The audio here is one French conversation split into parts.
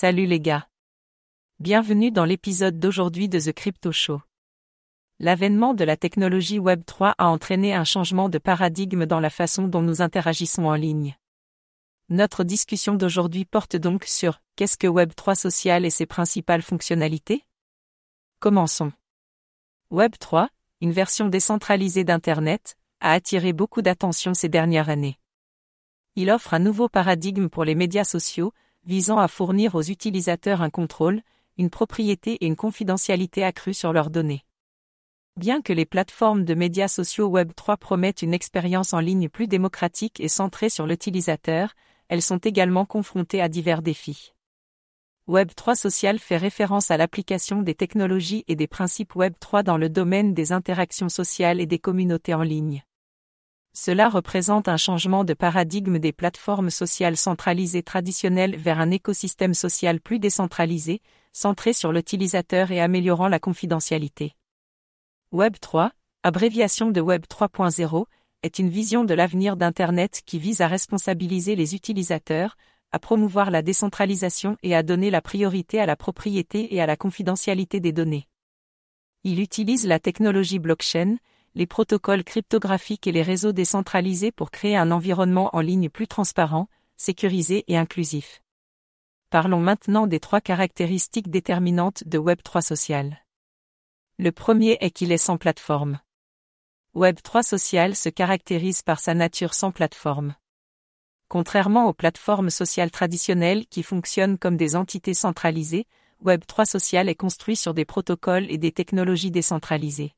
Salut les gars. Bienvenue dans l'épisode d'aujourd'hui de The Crypto Show. L'avènement de la technologie Web3 a entraîné un changement de paradigme dans la façon dont nous interagissons en ligne. Notre discussion d'aujourd'hui porte donc sur qu'est-ce que Web3 social et ses principales fonctionnalités? Commençons. Web3, une version décentralisée d'Internet, a attiré beaucoup d'attention ces dernières années. Il offre un nouveau paradigme pour les médias sociaux, visant à fournir aux utilisateurs un contrôle, une propriété et une confidentialité accrue sur leurs données. Bien que les plateformes de médias sociaux Web3 promettent une expérience en ligne plus démocratique et centrée sur l'utilisateur, elles sont également confrontées à divers défis. Web3 Social fait référence à l'application des technologies et des principes Web3 dans le domaine des interactions sociales et des communautés en ligne. Cela représente un changement de paradigme des plateformes sociales centralisées traditionnelles vers un écosystème social plus décentralisé, centré sur l'utilisateur et améliorant la confidentialité. Web 3, abréviation de Web 3.0, est une vision de l'avenir d'Internet qui vise à responsabiliser les utilisateurs, à promouvoir la décentralisation et à donner la priorité à la propriété et à la confidentialité des données. Il utilise la technologie blockchain, les protocoles cryptographiques et les réseaux décentralisés pour créer un environnement en ligne plus transparent, sécurisé et inclusif. Parlons maintenant des trois caractéristiques déterminantes de Web3 Social. Le premier est qu'il est sans plateforme. Web3 Social se caractérise par sa nature sans plateforme. Contrairement aux plateformes sociales traditionnelles qui fonctionnent comme des entités centralisées, Web3 Social est construit sur des protocoles et des technologies décentralisées.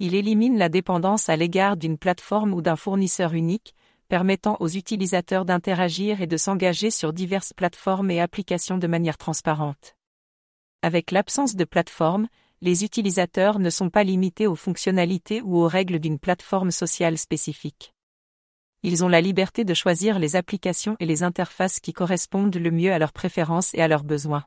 Il élimine la dépendance à l'égard d'une plateforme ou d'un fournisseur unique, permettant aux utilisateurs d'interagir et de s'engager sur diverses plateformes et applications de manière transparente. Avec l'absence de plateforme, les utilisateurs ne sont pas limités aux fonctionnalités ou aux règles d'une plateforme sociale spécifique. Ils ont la liberté de choisir les applications et les interfaces qui correspondent le mieux à leurs préférences et à leurs besoins.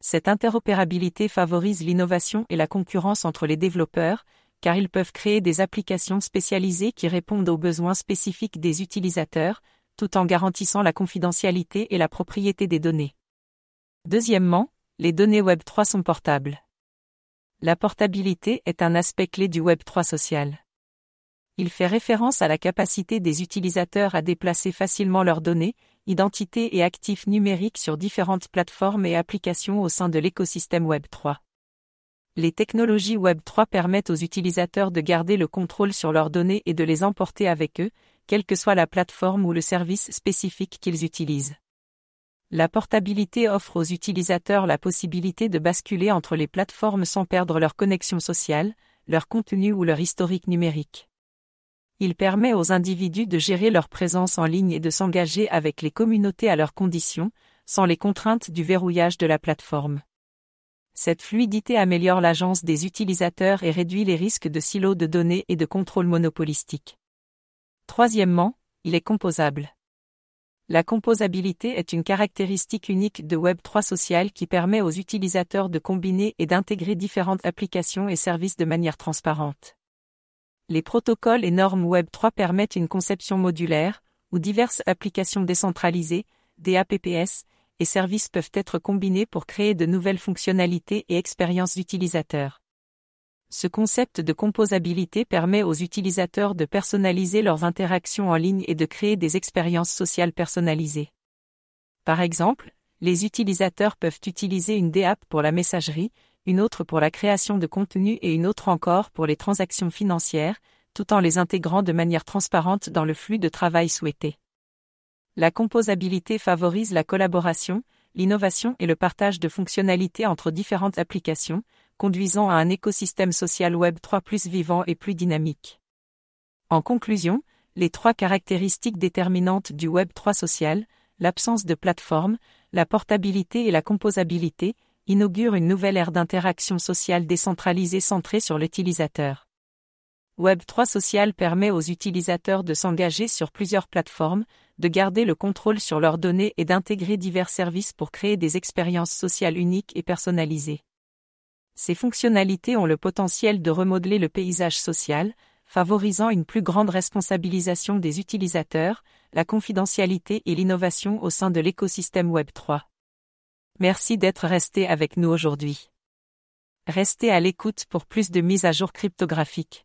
Cette interopérabilité favorise l'innovation et la concurrence entre les développeurs, car ils peuvent créer des applications spécialisées qui répondent aux besoins spécifiques des utilisateurs, tout en garantissant la confidentialité et la propriété des données. Deuxièmement, les données Web3 sont portables. La portabilité est un aspect clé du Web3 social. Il fait référence à la capacité des utilisateurs à déplacer facilement leurs données, identités et actifs numériques sur différentes plateformes et applications au sein de l'écosystème Web3 les technologies Web3 permettent aux utilisateurs de garder le contrôle sur leurs données et de les emporter avec eux, quelle que soit la plateforme ou le service spécifique qu'ils utilisent. La portabilité offre aux utilisateurs la possibilité de basculer entre les plateformes sans perdre leur connexion sociale, leur contenu ou leur historique numérique. Il permet aux individus de gérer leur présence en ligne et de s'engager avec les communautés à leurs conditions, sans les contraintes du verrouillage de la plateforme. Cette fluidité améliore l'agence des utilisateurs et réduit les risques de silos de données et de contrôle monopolistique. Troisièmement, il est composable. La composabilité est une caractéristique unique de Web3 Social qui permet aux utilisateurs de combiner et d'intégrer différentes applications et services de manière transparente. Les protocoles et normes Web3 permettent une conception modulaire, où diverses applications décentralisées, DAPPS, et services peuvent être combinés pour créer de nouvelles fonctionnalités et expériences d'utilisateurs. Ce concept de composabilité permet aux utilisateurs de personnaliser leurs interactions en ligne et de créer des expériences sociales personnalisées. Par exemple, les utilisateurs peuvent utiliser une DApp pour la messagerie, une autre pour la création de contenu et une autre encore pour les transactions financières, tout en les intégrant de manière transparente dans le flux de travail souhaité. La composabilité favorise la collaboration, l'innovation et le partage de fonctionnalités entre différentes applications, conduisant à un écosystème social Web 3 plus vivant et plus dynamique. En conclusion, les trois caractéristiques déterminantes du Web 3 social, l'absence de plateforme, la portabilité et la composabilité, inaugurent une nouvelle ère d'interaction sociale décentralisée centrée sur l'utilisateur. Web3 Social permet aux utilisateurs de s'engager sur plusieurs plateformes, de garder le contrôle sur leurs données et d'intégrer divers services pour créer des expériences sociales uniques et personnalisées. Ces fonctionnalités ont le potentiel de remodeler le paysage social, favorisant une plus grande responsabilisation des utilisateurs, la confidentialité et l'innovation au sein de l'écosystème Web3. Merci d'être resté avec nous aujourd'hui. Restez à l'écoute pour plus de mises à jour cryptographiques.